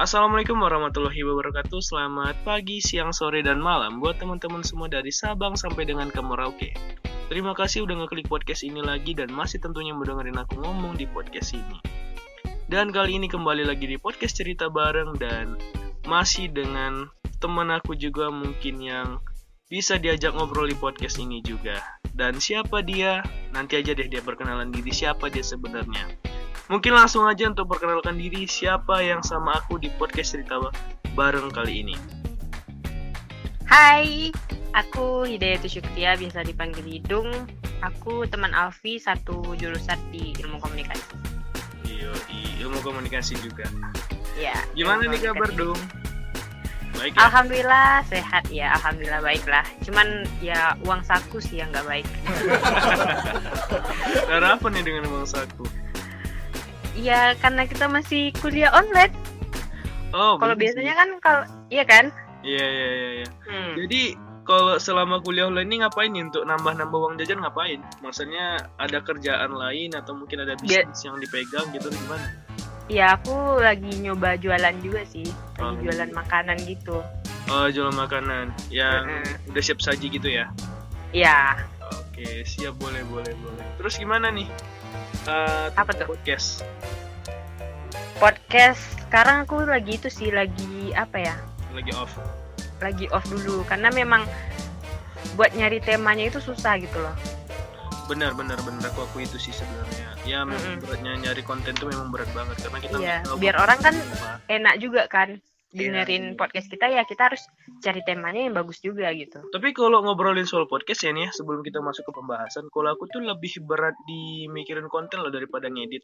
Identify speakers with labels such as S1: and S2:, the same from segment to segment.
S1: Assalamualaikum warahmatullahi wabarakatuh. Selamat pagi, siang, sore, dan malam Buat teman-teman semua dari Sabang sampai dengan ke Merauke. Terima kasih udah ngeklik podcast ini lagi Dan masih tentunya mau dengerin aku ngomong di podcast ini. Dan kali ini kembali lagi di podcast cerita bareng Dan masih dengan teman aku juga mungkin yang bisa diajak ngobrol di podcast ini juga. Dan siapa dia? Nanti aja deh dia perkenalan diri siapa dia sebenarnya Mungkin langsung aja untuk perkenalkan diri siapa yang sama aku di podcast cerita bareng kali ini.
S2: Hai, aku Hidayat Syuktia, biasa dipanggil Hidung. Aku teman Alfi, satu jurusan di ilmu komunikasi.
S1: Iya, di ilmu komunikasi juga.
S2: Ya.
S1: Gimana nih kabar, Dung? Baik ya?
S2: Alhamdulillah sehat ya, alhamdulillah baik lah. Cuman ya uang saku sih yang nggak baik.
S1: Karena apa nih dengan uang saku?
S2: Iya, karena kita masih kuliah online.
S1: Oh,
S2: Kalau biasanya kan kalau iya kan?
S1: Iya, iya, iya, iya.
S2: Hmm.
S1: Jadi kalau selama kuliah online ini ngapain nih untuk nambah-nambah uang jajan ngapain? Maksudnya ada kerjaan lain atau mungkin ada
S2: Dia-
S1: bisnis yang dipegang gitu gimana?
S2: Ya aku lagi nyoba jualan juga sih, lagi
S1: Oh.
S2: jualan makanan gitu.
S1: Oh, jualan makanan yang
S2: Mm-mm.
S1: udah siap saji gitu ya?
S2: Ya,
S1: Oke, siap boleh boleh boleh. Terus gimana nih? Eh,
S2: Apa tuh?
S1: Podcast.
S2: podcast sekarang aku lagi itu sih lagi apa ya?
S1: Lagi off.
S2: Lagi off dulu karena memang buat nyari temanya itu susah gitu loh.
S1: Benar benar benar aku aku itu sih sebenarnya. Ya memang
S2: Mm-mm.
S1: beratnya nyari konten tuh memang berat banget karena kita
S2: Iya,
S1: nggak tahu
S2: biar orang kan
S1: apa.
S2: Enak juga kan
S1: Iya,
S2: dengerin
S1: iya.
S2: podcast kita ya kita harus cari temanya yang bagus juga gitu.
S1: Tapi kalau ngobrolin soal podcast ya nih ya, sebelum kita masuk ke pembahasan, kalau aku tuh lebih berat di mikirin konten loh daripada ngedit.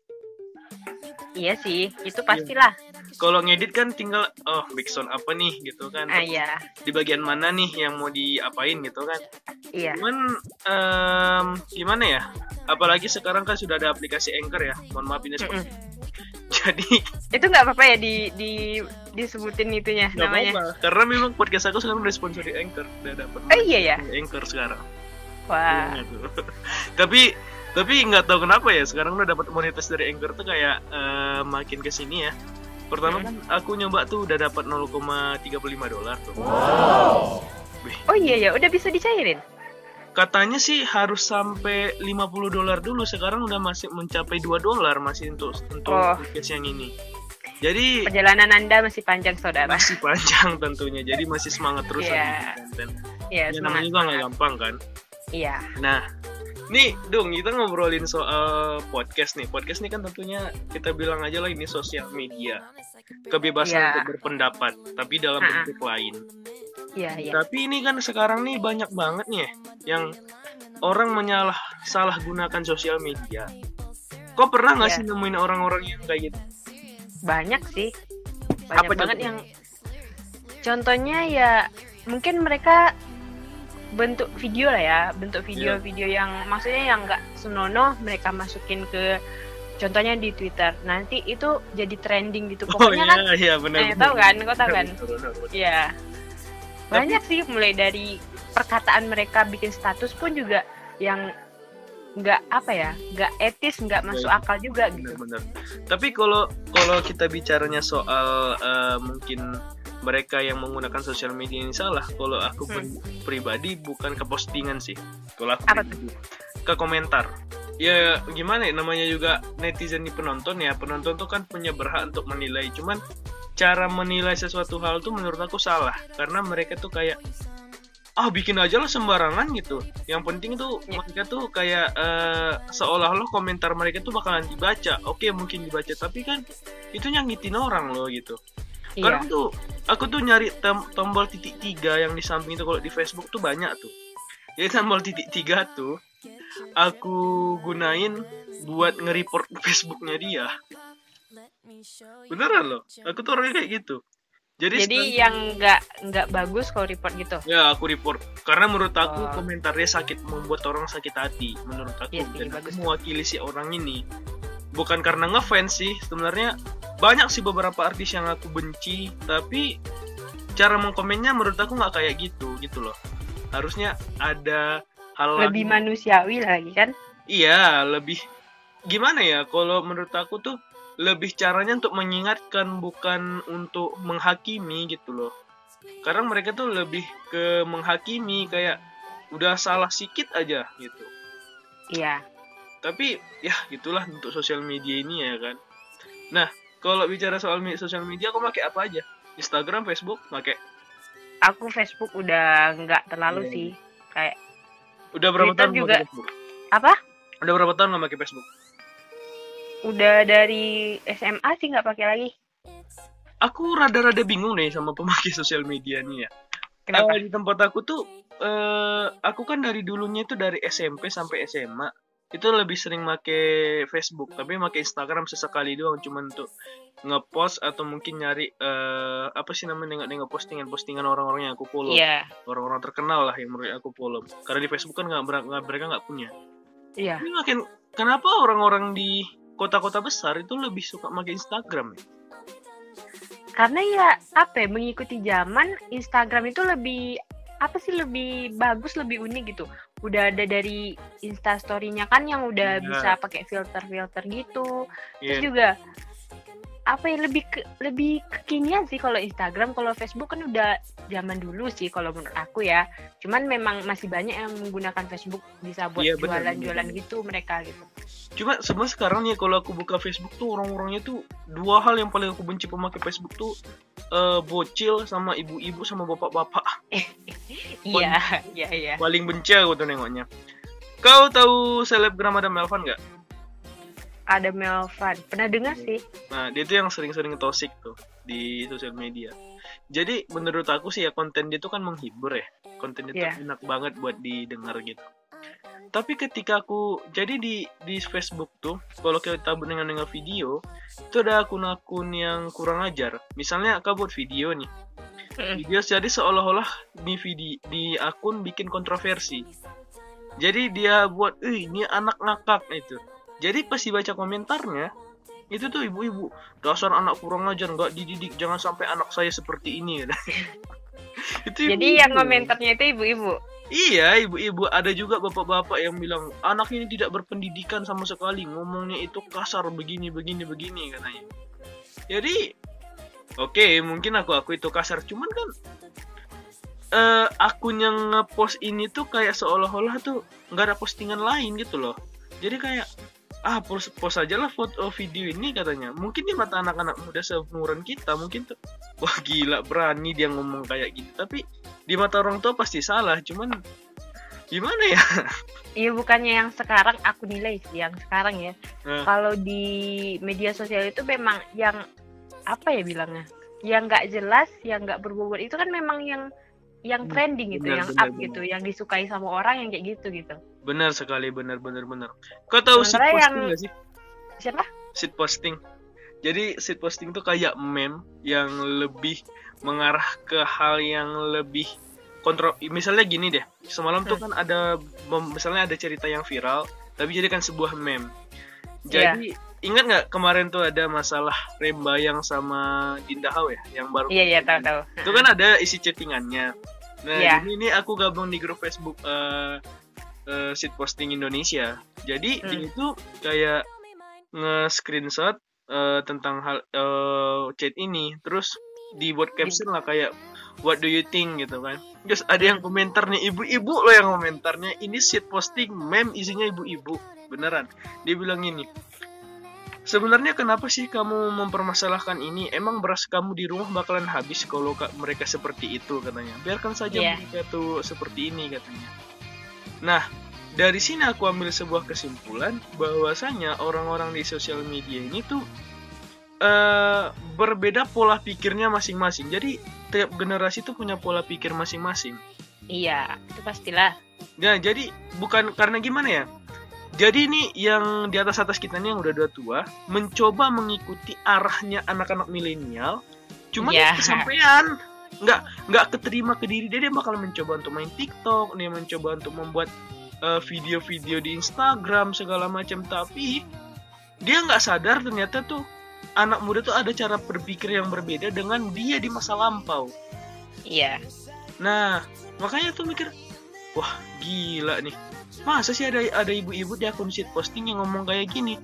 S2: Iya sih, itu pastilah.
S1: Kalau ngedit kan tinggal oh backsound apa nih gitu kan.
S2: Ah iya,
S1: Di bagian mana nih yang mau diapain gitu kan.
S2: iya.
S1: Cuman em, gimana ya? Apalagi sekarang kan sudah ada aplikasi Anchor ya. Mohon maaf ini
S2: Mm-mm.
S1: Jadi
S2: Itu nggak apa-apa ya di di disebutin itunya
S1: nggak
S2: namanya.
S1: apa-apa. Karena memang podcast aku sekarang udah sponsori Anchor, udah dapat.
S2: Oh iya ya.
S1: Anchor sekarang.
S2: Wah.
S1: Iya, tapi tapi nggak tahu kenapa ya sekarang udah dapat monetis dari Anchor tuh kayak eh, makin ke sini ya. Pertama
S2: Hmm.
S1: kan aku nyoba tuh udah dapat 0,35 dolar tuh.
S2: Oh iya ya, udah bisa dicairin.
S1: Katanya sih harus sampai 50 dolar dulu. Sekarang udah masih mencapai 2 dolar masih untuk untuk
S2: Oh.
S1: podcast yang ini. Jadi
S2: Perjalanan Anda masih panjang, Saudara.
S1: masih panjang tentunya. Jadi masih semangat terus bikin konten.
S2: Iya,
S1: Ya, namanya juga nggak gampang kan.
S2: Iya.
S1: Nah, nih dong kita ngobrolin soal podcast nih. Podcast nih kan tentunya kita bilang aja lah ini sosial media. Kebebasan
S2: Iya.
S1: untuk berpendapat, tapi dalam
S2: Ha-ha.
S1: bentuk lain.
S2: Iya, iya.
S1: Tapi ini kan sekarang nih banyak banget nih ya, yang orang menyalah salah gunakan sosial media. Kok pernah nggak
S2: Iya.
S1: sih nemuin orang-orang yang kayak gitu?
S2: Banyak sih. Banyak
S1: Apa
S2: banget
S1: contohnya?
S2: yang contohnya ya mungkin mereka bentuk video lah ya, bentuk
S1: Iya.
S2: video-video yang maksudnya yang nggak senonoh mereka masukin ke contohnya di Twitter. Nanti itu jadi trending gitu.
S1: Oh
S2: Pokoknya kan
S1: iya, iya benar.
S2: eh,
S1: benar.
S2: tahu kan? Kau tahu kan? Iya. Banyak sih mulai dari perkataan mereka bikin status pun juga yang nggak apa ya, nggak etis, nggak masuk
S1: Iya.
S2: akal juga gitu.
S1: benar-benar. Tapi kalau kalau kita bicaranya soal eh, mungkin mereka yang menggunakan sosial media ini salah, kalau aku pri- pribadi bukan ke postingan sih. Kalau aku
S2: Hmm.
S1: Pribadi, ke komentar. Ya gimana ya namanya juga netizen di penonton ya. Penonton tuh kan punya berhak untuk menilai. Cuman cara menilai sesuatu hal tuh menurut aku salah karena mereka tuh kayak ah bikin aja lah sembarangan gitu. Yang penting tuh
S2: Ya.
S1: mereka tuh kayak eh, seolah-olah komentar mereka tuh bakalan dibaca. Oke mungkin dibaca tapi kan itu nyangitin orang loh gitu.
S2: Iya.
S1: Kadang tuh aku tuh nyari tem- tombol titik tiga yang di samping itu kalau di Facebook tuh banyak tuh. Jadi tombol titik tiga tuh aku gunain buat nge-report Facebooknya dia. Beneran loh. Aku tuh orangnya kayak gitu. Jadi,
S2: Jadi yang nggak nggak bagus kalau report gitu.
S1: ya aku report karena menurut aku
S2: Oh.
S1: komentarnya sakit membuat orang sakit hati menurut aku
S2: Iya sih,
S1: dan aku mewakili si orang ini bukan karena ngefans sih sebenarnya banyak sih beberapa artis yang aku benci tapi cara mengkomennya menurut aku nggak kayak gitu gitu loh. Harusnya ada hal
S2: Lebih
S1: lain.
S2: manusiawi lagi kan?
S1: iya lebih gimana ya kalau menurut aku tuh lebih caranya untuk mengingatkan bukan untuk menghakimi gitu loh. Karena mereka tuh lebih ke menghakimi kayak udah salah sedikit aja gitu.
S2: Iya.
S1: Tapi ya gitulah untuk sosial media ini ya kan. Nah kalau bicara soal me- sosial media aku pakai apa aja? Instagram Facebook pakai.
S2: Aku Facebook udah nggak terlalu
S1: Hmm.
S2: sih. Kayak
S1: udah berapa
S2: Twitter
S1: tahun
S2: juga.
S1: pakai Facebook?
S2: Apa?
S1: Udah berapa tahun nggak pakai Facebook?
S2: Udah dari SMA sih nggak pakai lagi.
S1: Aku rada-rada bingung nih sama pemakai sosial media nih ya.
S2: Kenapa?
S1: Eh, di tempat aku tuh eh aku kan dari dulunya itu dari SMP sampai SMA itu lebih sering make Facebook tapi make Instagram sesekali doang cuman untuk ngepost atau mungkin nyari eh apa sih namanya nengok-nengok postingan-postingan orang-orang yang aku follow.
S2: Iya.
S1: Orang-orang terkenal lah yang menurut aku follow. Karena di Facebook kan nggak mereka nggak punya.
S2: Iya.
S1: Tapi makin kenapa orang-orang di kota-kota besar itu lebih suka make Instagram? Ya?
S2: karena ya apa ya, mengikuti zaman Instagram itu lebih apa sih lebih bagus lebih unik gitu udah ada dari instastorynya kan yang udah
S1: Iya.
S2: bisa pakai filter-filter gitu
S1: Iya.
S2: terus juga apa ya lebih ke, lebih kekinian sih kalau Instagram kalau Facebook kan udah zaman dulu sih kalau menurut aku ya cuman memang masih banyak yang menggunakan Facebook bisa buat
S1: Iya,
S2: jualan-jualan
S1: benar.
S2: gitu mereka gitu
S1: Cuma sebenarnya sekarang nih kalau aku buka Facebook tuh orang-orangnya tuh dua hal yang paling aku benci pemakai Facebook tuh eh, bocil sama ibu-ibu sama bapak-bapak.
S2: iya iya iya
S1: Paling benci aku tuh nengoknya. Kau tahu selebgram ada Melvan nggak?
S2: Ada Melvan pernah dengar sih
S1: Nah, dia tuh yang sering-sering tosik tuh di sosial media. Jadi menurut aku sih ya konten dia tuh kan menghibur ya. Konten dia
S2: Iya.
S1: tuh enak banget buat didengar gitu. Tapi ketika aku jadi di di Facebook tuh, kalau kita dengan dengan video, itu ada akun-akun yang kurang ajar. Misalnya kau buat video nih, video jadi seolah-olah di video di akun bikin kontroversi. Jadi dia buat, eh ini anak ngakak itu. Jadi pas dibaca komentarnya, itu tuh ibu-ibu dasar anak kurang ajar nggak dididik jangan sampai anak saya seperti ini. Itu
S2: jadi
S1: ibu-ibu.
S2: yang komentarnya itu ibu-ibu?
S1: Iya ibu-ibu. Ada juga bapak-bapak yang bilang anak ini tidak berpendidikan sama sekali ngomongnya itu kasar begini begini begini katanya. Jadi oke mungkin aku aku itu kasar. Cuman kan eh akun yang ngepost ini tuh kayak seolah-olah tuh nggak ada postingan lain gitu loh. Jadi kayak ah post post aja lah foto video ini katanya. Mungkin di mata anak-anak muda seumuran kita mungkin tuh. Wah gila berani dia ngomong kayak gitu. Tapi di mata orang tua pasti salah cuman gimana ya?
S2: Iya bukannya yang sekarang aku nilai sih yang sekarang ya.
S1: Nah.
S2: kalau di media sosial itu memang yang apa ya bilangnya? Yang nggak jelas yang nggak berbobot itu kan memang yang yang trending gitu
S1: benar,
S2: yang
S1: benar,
S2: up gitu yang disukai sama orang yang kayak gitu gitu.
S1: Benar sekali benar benar benar. Kau tahu seed
S2: Sementara
S1: posting
S2: yang-
S1: nggak sih?
S2: Siapa?
S1: Seed posting jadi seed posting tuh kayak meme yang lebih mengarah ke hal yang lebih kontrol misalnya gini deh semalam tuh kan ada misalnya ada cerita yang viral tapi jadikan sebuah meme. Jadi ingat nggak kemarin tuh ada masalah Rembayang sama Dinda Hau ya yang baru
S2: iya iya tahu tahu.
S1: Itu kan ada isi chattingannya nah
S2: Iya.
S1: ini, ini aku gabung di grup Facebook eh eh, seed posting Indonesia. Jadi
S2: Hmm.
S1: ini tuh kayak nge-screenshot eh, tentang hal eh, chat ini. Terus dibuat caption lah kayak what do you think? gitu kan. Terus ada yang komentar nih ibu-ibu loh yang komentarnya ini seed posting meme isinya ibu-ibu. Beneran. Dia bilang ini Sebenarnya kenapa sih kamu mempermasalahkan ini? Emang beras kamu di rumah bakalan habis kalau ka- mereka seperti itu katanya. Biarkan saja
S2: Iya.
S1: mereka tuh seperti ini katanya. Nah, dari sini aku ambil sebuah kesimpulan bahwasanya orang-orang di sosial media ini tuh eh berbeda pola pikirnya masing-masing. Jadi tiap generasi tuh punya pola pikir masing-masing.
S2: iya itu pastilah
S1: Nah, jadi bukan karena gimana ya? Jadi ini yang di atas atas kita nih yang udah udah tua mencoba mengikuti arahnya anak-anak milenial, cuma yeah. kesampaian nggak nggak keterima ke diri dia dia bakal mencoba untuk main TikTok, dia mencoba untuk membuat eh, video-video di Instagram segala macam, tapi dia nggak sadar ternyata tuh anak muda tuh ada cara berpikir yang berbeda dengan dia di masa lampau.
S2: iya
S1: Nah, makanya tuh mikir, wah gila nih. Masa sih ada ada ibu-ibu di akun shit posting yang ngomong kayak gini?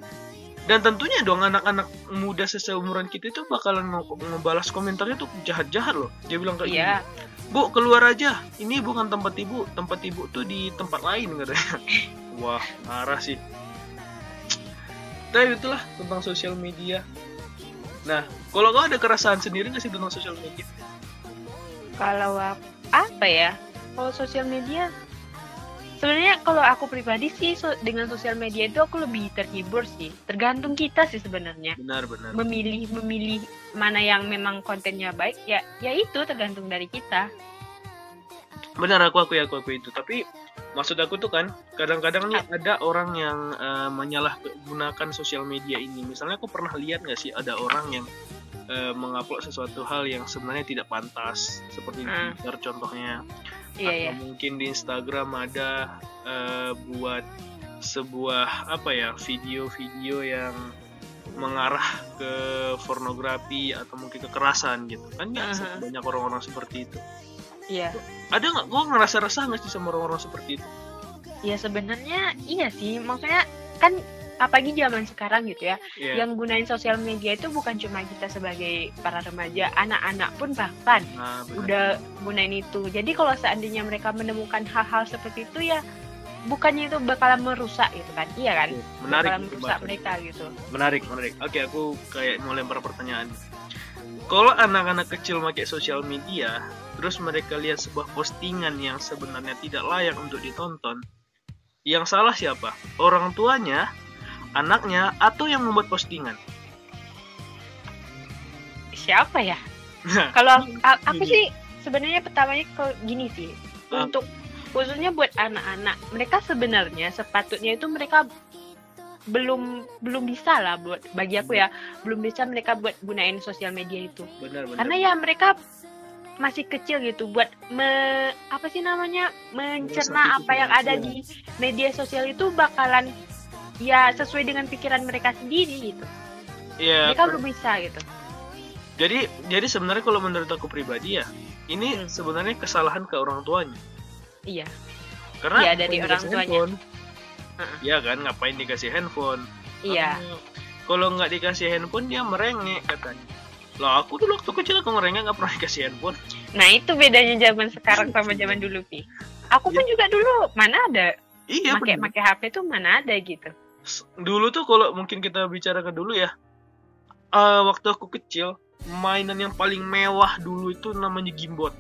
S1: Dan tentunya dong anak-anak muda seseumuran kita itu bakalan nge- ngebalas komentarnya tuh jahat-jahat loh. Dia bilang kayak
S2: Iya.
S1: gini bu keluar aja. Ini bukan tempat ibu. Tempat ibu tuh di tempat lain katanya. Wah marah sih. Tapi itulah tentang sosial media. Nah kalau kau ada keresahan sendiri nggak sih tentang sosial media?
S2: Kalau apa ya? Kalau sosial media sebenarnya kalau aku pribadi sih so- dengan sosial media itu aku lebih terhibur sih. Tergantung kita sih sebenarnya.
S1: benar-benar
S2: Memilih memilih mana yang memang kontennya baik ya ya itu tergantung dari kita.
S1: benar aku aku aku aku itu tapi maksud aku tuh kan kadang-kadang nih ada orang yang eh, menyalahgunakan sosial media ini misalnya aku pernah lihat nggak sih ada orang yang eh, mengupload sesuatu hal yang sebenarnya tidak pantas seperti di
S2: Hmm.
S1: Twitter contohnya
S2: Iya
S1: atau
S2: ya.
S1: mungkin di Instagram ada eh, buat sebuah apa ya video-video yang mengarah ke pornografi atau mungkin kekerasan gitu kan biasa
S2: Aha.
S1: banyak orang-orang seperti itu
S2: Iya.
S1: ada nggak kok ngerasa resah nggak sih sama orang-orang seperti itu
S2: Ya sebenarnya iya sih. Maksudnya kan apalagi zaman sekarang gitu ya.
S1: Iya.
S2: Yang gunain sosial media itu bukan cuma kita sebagai para remaja, anak-anak pun bahkan
S1: nah,
S2: udah gunain itu. Jadi kalau seandainya mereka menemukan hal-hal seperti itu ya bukannya itu bakalan merusak gitu kan. Iya kan?
S1: menarik
S2: bakalan merusak mereka gitu.
S1: menarik menarik oke aku kayak mau lempar pertanyaan kalau anak-anak kecil pakai sosial media terus mereka lihat sebuah postingan yang sebenarnya tidak layak untuk ditonton yang salah siapa orang tuanya anaknya atau yang membuat postingan
S2: Siapa ya?
S1: Nah,
S2: Kalau aku sih sebenarnya pertamanya kalau gini sih.
S1: Ah.
S2: Untuk khususnya buat anak-anak, mereka sebenarnya sepatutnya itu mereka belum belum bisa lah buat bagi aku ya belum bisa mereka buat gunain sosial media itu
S1: benar benar
S2: karena ya mereka masih kecil gitu buat me, apa sih namanya mencerna apa yang ada
S1: pikiran,
S2: di media sosial itu bakalan ya sesuai dengan pikiran mereka sendiri gitu
S1: ya
S2: mereka belum bisa gitu
S1: jadi jadi sebenarnya kalau menurut aku pribadi ya ini
S2: Hmm.
S1: sebenarnya kesalahan ke orang tuanya
S2: iya
S1: karena
S2: Iya, dari orang tuanya.
S1: handphone? Iya kan ngapain dikasih handphone
S2: iya
S1: Kalau nggak dikasih handphone dia merengek katanya. Lah aku dulu waktu kecil aku merengek nggak pernah dikasih handphone.
S2: Nah itu bedanya zaman sekarang sama zaman dulu Pi. Aku pun juga dulu mana ada
S1: Iya
S2: pakai pakai HP tuh mana ada gitu.
S1: Dulu tuh kalau mungkin kita bicara ke dulu ya. eh, waktu aku kecil mainan yang paling mewah dulu itu namanya Gimbot.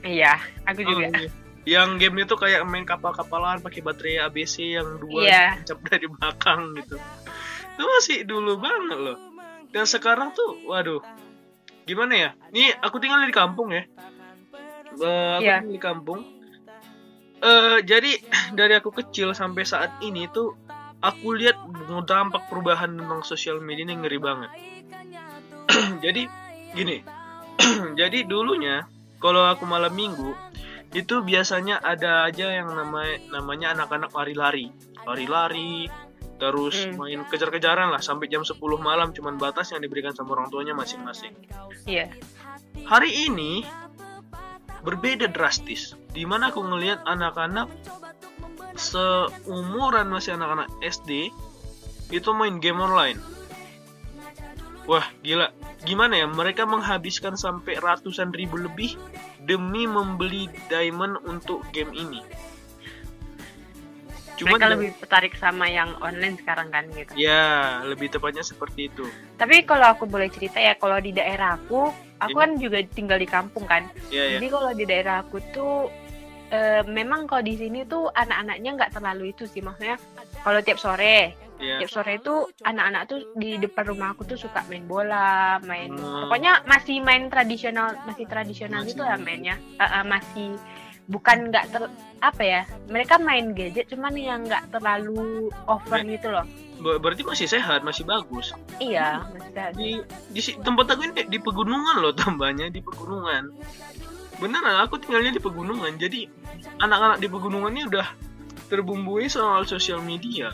S2: Iya, aku juga.
S1: Oh, iya. Yang gamenya tuh kayak main kapal-kapalan pakai baterai ABC yang dua
S2: Iya.
S1: tancap dari belakang gitu. Itu masih dulu banget loh. Dan sekarang tuh, waduh, gimana ya? Nih aku tinggal di kampung ya. Eh, aku
S2: Iya.
S1: tinggal di kampung. Eh jadi dari aku kecil sampai saat ini tuh aku lihat dampak perubahan tentang sosial media ini ngeri banget. jadi gini, jadi dulunya kalau aku malam minggu itu biasanya ada aja yang namanya namanya anak-anak lari-lari, lari-lari, terus
S2: Hmm.
S1: main kejar-kejaran lah sampai jam 10 malam cuman batas yang diberikan sama orang tuanya masing-masing.
S2: Iya.
S1: Hari ini berbeda drastis. Di mana aku ngelihat anak-anak seumuran masih anak-anak SD itu main game online. Wah, gila. Gimana ya? Mereka menghabiskan sampai ratusan ribu lebih demi membeli diamond untuk game ini. Cuman
S2: Mereka lebih tertarik sama yang online sekarang kan gitu.
S1: ya, lebih tepatnya seperti itu.
S2: Tapi kalau aku boleh cerita ya, kalau di daerah aku, aku
S1: Iya.
S2: kan juga tinggal di kampung kan.
S1: Ya, ya.
S2: Jadi kalau di daerah aku tuh eh, memang kalau di sini tuh anak-anaknya nggak terlalu itu sih maksudnya kalau tiap sore
S1: Ya.
S2: tiap sore itu anak-anak tuh di depan rumah aku tuh suka main bola main
S1: Hmm.
S2: pokoknya masih main tradisional masih tradisional
S1: Masih
S2: gitu lah
S1: main.
S2: mainnya Eh, eh, masih bukan nggak ter apa ya mereka main gadget cuman yang nggak terlalu over
S1: Main-
S2: gitu loh
S1: Ber- Berarti masih sehat, masih bagus.
S2: iya masih ada.
S1: di di tempat aku ini di pegunungan loh tambahnya di pegunungan beneran aku tinggalnya di pegunungan. Jadi anak-anak di pegunungan ini udah terbumbui soal sosial media.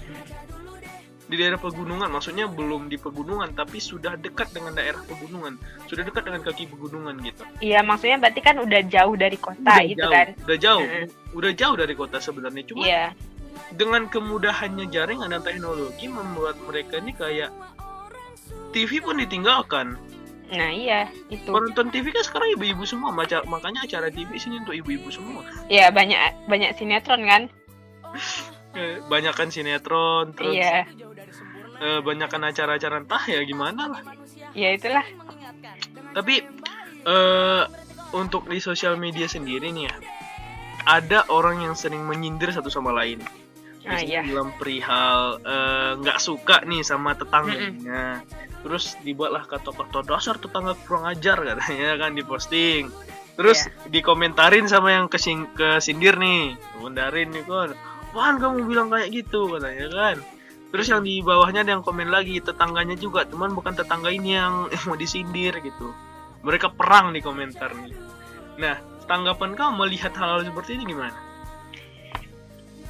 S1: Di daerah pegunungan maksudnya belum di pegunungan tapi sudah dekat dengan daerah pegunungan. Sudah dekat dengan kaki pegunungan gitu.
S2: Iya maksudnya berarti kan udah jauh dari kota
S1: udah
S2: gitu
S1: jauh
S2: kan?
S1: udah jauh.
S2: Heeh.
S1: udah jauh dari kota sebenarnya. Cuma
S2: iya.
S1: dengan kemudahannya jaringan dan teknologi membuat mereka ini kayak TV pun ditinggalkan
S2: Nah iya itu.
S1: penonton TV kan sekarang ibu-ibu semua makanya acara TV sini untuk ibu-ibu semua
S2: Ya banyak banyak sinetron kan.
S1: Eh, banyakan sinetron terus
S2: Iya.
S1: eh, banyakan acara-acara entah ya gimana lah
S2: Ya itulah.
S1: tapi eh untuk di sosial media sendiri nih ya ada orang yang sering menyindir satu sama lain
S2: Ah iya.
S1: perihal eh, nggak suka nih sama tetangganya. Terus dibuatlah kata-kata dasar tetangga kurang ajar katanya kan diposting terus
S2: Iya.
S1: dikomentarin sama yang kesing kesindir nih. Komentarin nih kan Wan kamu bilang kayak gitu katanya kan. Terus yang di bawahnya ada yang komen lagi tetangganya juga teman bukan tetangga ini yang mau disindir gitu. Mereka perang di komentar nih nah tanggapan kamu melihat hal-hal seperti ini gimana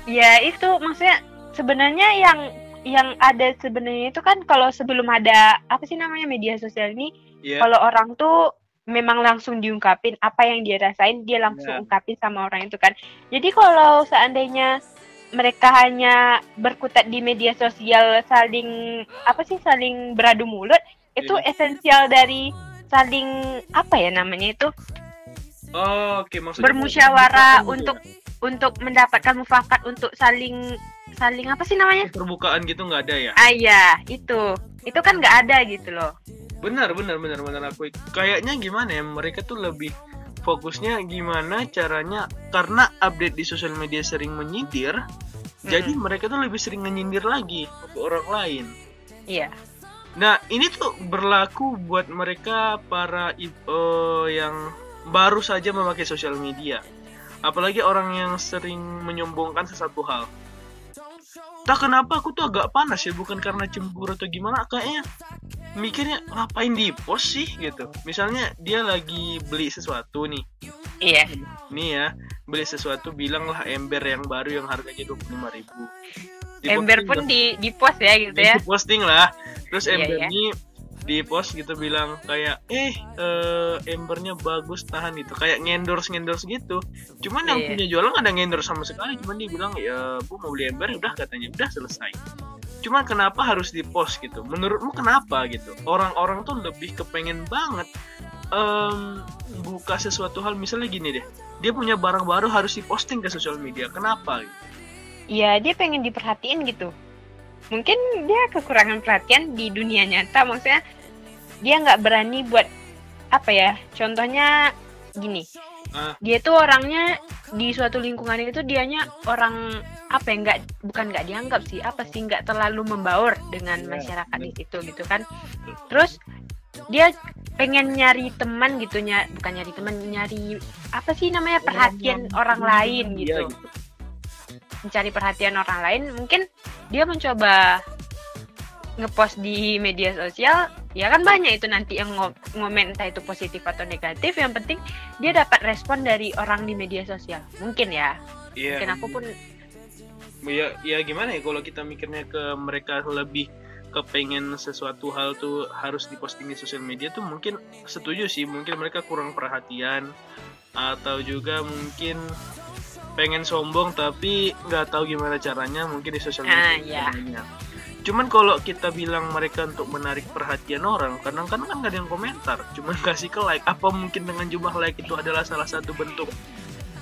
S2: Ya itu maksudnya sebenarnya yang yang ada sebenarnya itu kan kalau sebelum ada apa sih namanya media sosial ini
S1: ya
S2: kalau orang tuh memang langsung diungkapin apa yang dia rasain dia langsung
S1: Ya.
S2: ungkapin sama orang itu kan jadi kalau seandainya mereka hanya berkutat di media sosial saling apa sih saling beradu mulut itu
S1: Iya.
S2: esensial dari saling apa ya namanya itu
S1: Oh, oke maksudnya
S2: bermusyawarah untuk untuk mendapatkan mufakat untuk saling saling apa sih namanya?
S1: Terbukaan gitu nggak ada ya?
S2: Ah iya itu. Itu kan nggak ada gitu loh.
S1: Benar benar benar benar. Aku kayaknya gimana ya mereka tuh lebih fokusnya gimana caranya karena update di sosial media sering menyindir jadi mereka tuh lebih sering menyindir lagi ke orang lain.
S2: Iya.
S1: Nah ini tuh berlaku buat mereka para eh, yang baru saja memakai sosial media apalagi orang yang sering menyombongkan sesuatu hal. Tak kenapa aku tuh agak panas ya bukan karena cemburu atau gimana kayaknya mikirnya ngapain di post sih? gitu. Misalnya dia lagi beli sesuatu nih.
S2: Iya.
S1: Nih ya beli sesuatu bilanglah ember yang baru yang harganya dua puluh ribu.
S2: Ember pun di di post ya gitu ya.
S1: posting lah. Terus
S2: Iya,
S1: ember
S2: iya.
S1: ini di post gitu bilang kayak eh eh, embernya bagus tahan gitu. Kayak ngendorse ngendorse gitu. Cuman yang
S2: Iya.
S1: punya jualan ada ngendorse sama sekali. Cuman dia bilang ya bu mau beli ember udah katanya. Udah selesai. Cuman kenapa harus di post gitu? Menurutmu kenapa gitu? Orang-orang tuh lebih kepengen banget em, buka sesuatu hal. Misalnya gini deh dia punya barang baru harus diposting ke sosial media. Kenapa gitu?
S2: iya dia pengen diperhatiin gitu. Mungkin dia kekurangan perhatian di dunia nyata. Maksudnya dia nggak berani buat apa ya contohnya gini.
S1: Ah.
S2: dia tuh orangnya di suatu lingkungan itu dianya orang apa ya nggak bukan nggak dianggap sih apa sih nggak terlalu membaur dengan
S1: Iya,
S2: masyarakat di
S1: betul.
S2: situ gitu kan. Terus dia pengen nyari teman gitu nya bukan nyari teman nyari apa sih namanya perhatian orang lain
S1: Iya,
S2: gitu. mencari perhatian orang lain mungkin dia mencoba ngepost di media sosial ya kan banyak itu nanti yang ngo- ngomen entah itu positif atau negatif. Yang penting dia dapat respon dari orang di media sosial. Mungkin ya.
S1: Iya.
S2: mungkin aku pun
S1: ya ya gimana ya kalau kita mikirnya ke mereka lebih kepengen sesuatu hal tuh harus diposting di sosial media tuh mungkin setuju sih. Mungkin mereka kurang perhatian atau juga mungkin pengen sombong tapi nggak tahu gimana caranya mungkin di sosial
S2: Ah,
S1: media
S2: ya.
S1: Cuman kalau kita bilang mereka untuk menarik perhatian orang kadang-kadang kan nggak ada yang komentar. Cuman kasih ke like apa mungkin dengan jumlah like itu adalah salah satu bentuk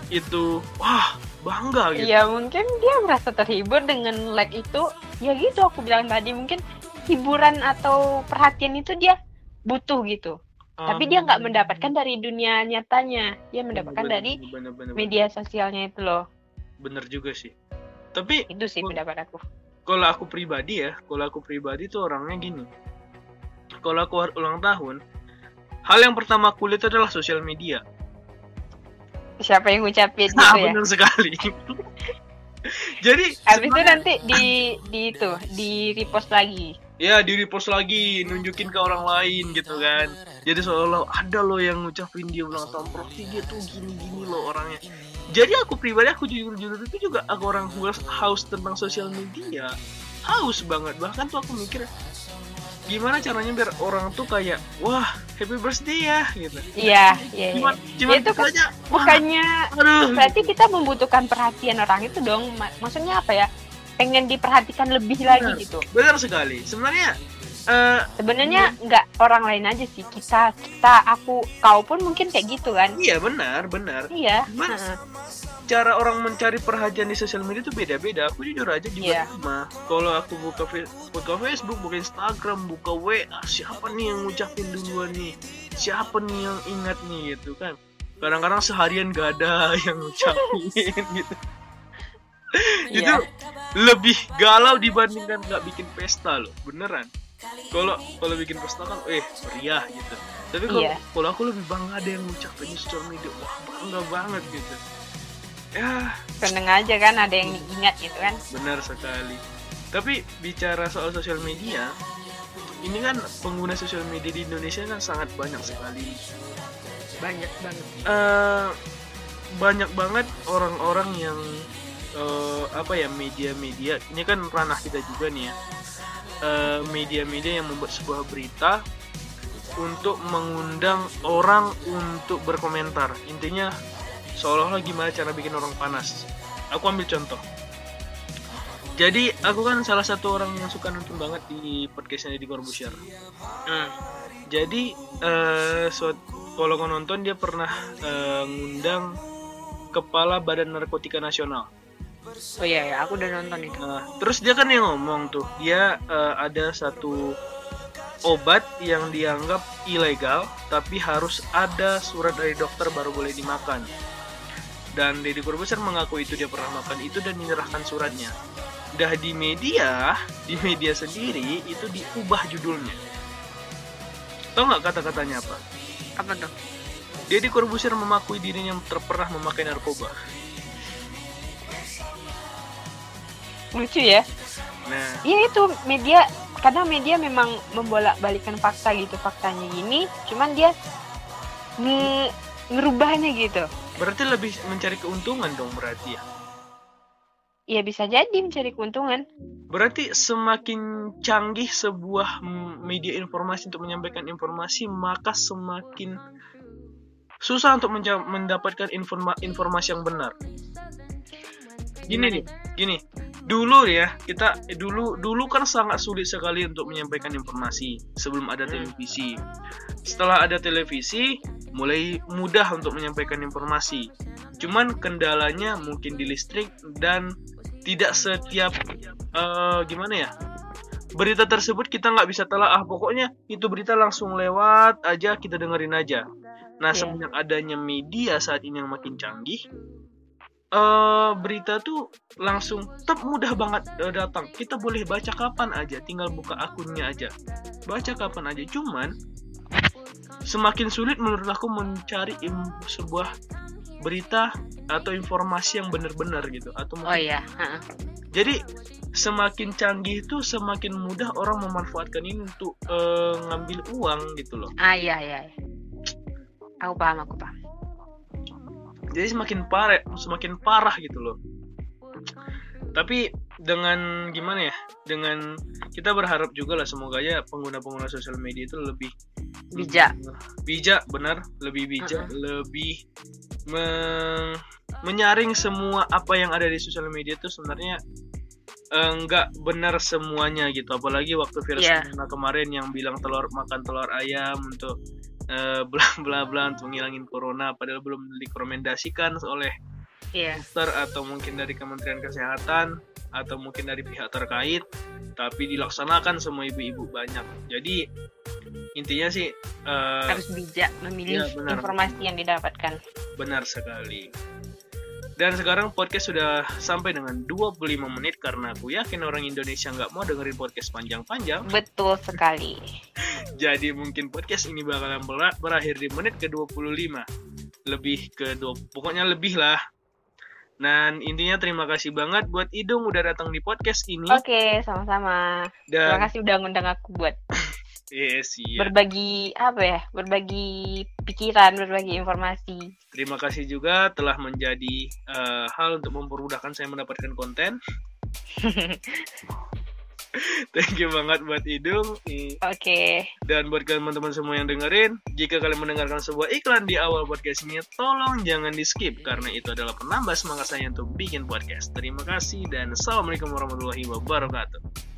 S1: itu wah bangga gitu.
S2: Ya mungkin dia merasa terhibur dengan like itu. Ya gitu aku bilang tadi mungkin hiburan atau perhatian itu dia butuh gitu. Tapi dia nggak mendapatkan dari dunia nyatanya. Dia mendapatkan
S1: Bener,
S2: dari
S1: bener, bener, bener.
S2: media sosialnya itu loh.
S1: Bener juga sih. Tapi
S2: itu sih pendapat aku
S1: kalau aku pribadi ya kalau aku pribadi tuh orangnya gini. Kalau aku ulang tahun hal yang pertama aku lihat adalah sosial media.
S2: Siapa yang ngucapin
S1: nah
S2: gitu ya?
S1: bener sekali. Jadi
S2: habis itu nanti di di itu di repost lagi
S1: ya di repost lagi nunjukin ke orang lain gitu kan jadi seolah ada loh yang ngucapin dia ulang tahun berarti dia tuh gini gini loh orangnya jadi aku pribadi aku jujur jujur itu juga aku orang haus tentang sosial media haus banget bahkan tuh aku mikir gimana caranya biar orang tuh kayak wah happy birthday ya gitu
S2: Iya, iya.
S1: cuman cuman
S2: itu kan
S1: aja
S2: Bukannya
S1: aduh
S2: berarti kita membutuhkan perhatian orang itu dong. Ma- Maksudnya apa ya? Pengen diperhatikan lebih lagi
S1: Benar.
S2: gitu.
S1: benar sekali sebenarnya eh
S2: Sebenarnya nggak orang lain aja sih. Kita, kita, aku, kau pun mungkin kayak gitu kan?
S1: iya benar benar
S2: Iya.
S1: Cuman
S2: heeh.
S1: cara orang mencari perhatian di sosial media itu beda-beda. Aku jujur aja juga
S2: Iya.
S1: sama. Kalau aku buka buka Facebook, buka Instagram, buka WA, siapa nih yang ngucapin duluan nih? Siapa nih yang ingat nih gitu kan? Kadang-kadang seharian gak ada yang ngucapin gitu. itu
S2: Iya.
S1: Lebih galau dibandingkan nggak bikin pesta loh, beneran. Kalau kalau bikin pesta kan, eh meriah gitu. Tapi kalau
S2: Iya.
S1: kalau aku lebih bangga ada yang ngucapin di sosial media, wah bangga banget gitu. Ya,
S2: Seneng aja kan ada yang diingat gitu kan?
S1: Benar sekali. Tapi bicara soal sosial media, ini kan pengguna sosial media di Indonesia kan sangat banyak sekali.
S2: Banyak banget.
S1: Eh banyak banget orang-orang yang eh, apa ya media-media. Ini kan ranah kita juga nih ya. Eh, media-media yang membuat sebuah berita untuk mengundang orang untuk berkomentar. Intinya seolah-olah gimana cara bikin orang panas. Aku ambil contoh. Jadi aku kan salah satu orang yang suka nonton banget di podcastnya di Corbusier. Nah, jadi eh suat- kalau nonton dia pernah eh, ngundang kepala Badan Narkotika Nasional.
S2: Oh iya, ya, aku udah nonton itu.
S1: Nah, terus dia kan yang ngomong tuh, dia eh, ada satu obat yang dianggap ilegal, tapi harus ada surat dari dokter baru boleh dimakan. Dan Deddy Corbuzier mengaku itu dia pernah makan itu dan menyerahkan suratnya. Dah di media, di media sendiri itu diubah judulnya. Tahu nggak kata-katanya apa?
S2: Apa tuh?
S1: Deddy Corbuzier memakui dirinya terpernah memakai narkoba.
S2: Lucu ya?
S1: Nah,
S2: Iya itu media kadang media memang membolak-balikan fakta gitu faktanya gini, cuman dia nge ngerubahnya gitu.
S1: berarti lebih mencari keuntungan dong berarti ya.
S2: Iya bisa jadi mencari keuntungan.
S1: Berarti semakin canggih sebuah media informasi untuk menyampaikan informasi, maka semakin susah untuk mendapatkan informa- informasi yang benar. Gini nih, gini. Dulu ya, kita dulu dulu kan sangat sulit sekali untuk menyampaikan informasi sebelum ada
S2: Hmm.
S1: televisi. Setelah ada televisi, mulai mudah untuk menyampaikan informasi. Cuman kendalanya mungkin di listrik dan tidak setiap eh, gimana ya berita tersebut kita nggak bisa telah ah pokoknya itu berita langsung lewat aja kita dengerin aja nah
S2: Iya.
S1: semenjak adanya media saat ini yang makin canggih eh berita tuh langsung tetap mudah banget eh, datang kita boleh baca kapan aja tinggal buka akunnya aja baca kapan aja cuman semakin sulit menurut aku mencari im- sebuah berita atau informasi yang benar-benar gitu atau
S2: Oh
S1: mungkin
S2: iya, heeh.
S1: jadi semakin canggih itu semakin mudah orang memanfaatkan ini untuk eh, ngambil uang gitu loh.
S2: Ah iya iya. iya. Aku paham, aku paham.
S1: Jadi semakin parah, semakin parah gitu loh. Tapi dengan gimana ya? Dengan kita berharap juga lah semoga ya pengguna-pengguna sosial media itu lebih
S2: Bijak.
S1: bijak benar, lebih bijak, lebih me- menyaring semua apa yang ada di sosial media itu sebenarnya eh, nggak benar semuanya gitu apalagi waktu virus corona kemarin yang bilang telur makan telur ayam untuk eh, bla bla bla untuk ngilangin corona padahal belum direkomendasikan oleh
S2: Iya.
S1: dokter atau mungkin dari Kementerian Kesehatan atau mungkin dari pihak terkait tapi dilaksanakan semua ibu-ibu banyak jadi intinya sih eh,
S2: Harus bijak memilih
S1: benar.
S2: informasi yang didapatkan.
S1: Benar sekali. Dan sekarang podcast sudah sampai dengan 25 menit karena aku yakin orang Indonesia nggak mau dengerin podcast panjang-panjang.
S2: Betul sekali.
S1: Jadi mungkin podcast ini bakalan ber- berakhir di menit ke-25. Lebih ke dua, pokoknya lebih lah. Dan intinya terima kasih banget buat Idung udah datang di podcast ini.
S2: Oke, sama-sama. Terima kasih udah ngundang aku buat
S1: yes, iya.
S2: berbagi apa ya? Berbagi pikiran, berbagi informasi.
S1: terima kasih juga telah menjadi eh, hal untuk mempermudahkan saya mendapatkan konten. Thank you banget buat Idung.
S2: Oke.
S1: Dan buat teman-teman semua yang dengerin, jika kalian mendengarkan sebuah iklan di awal podcast ini, tolong jangan di skip karena itu adalah penambah semangat saya untuk bikin podcast. Terima kasih dan assalamualaikum warahmatullahi wabarakatuh.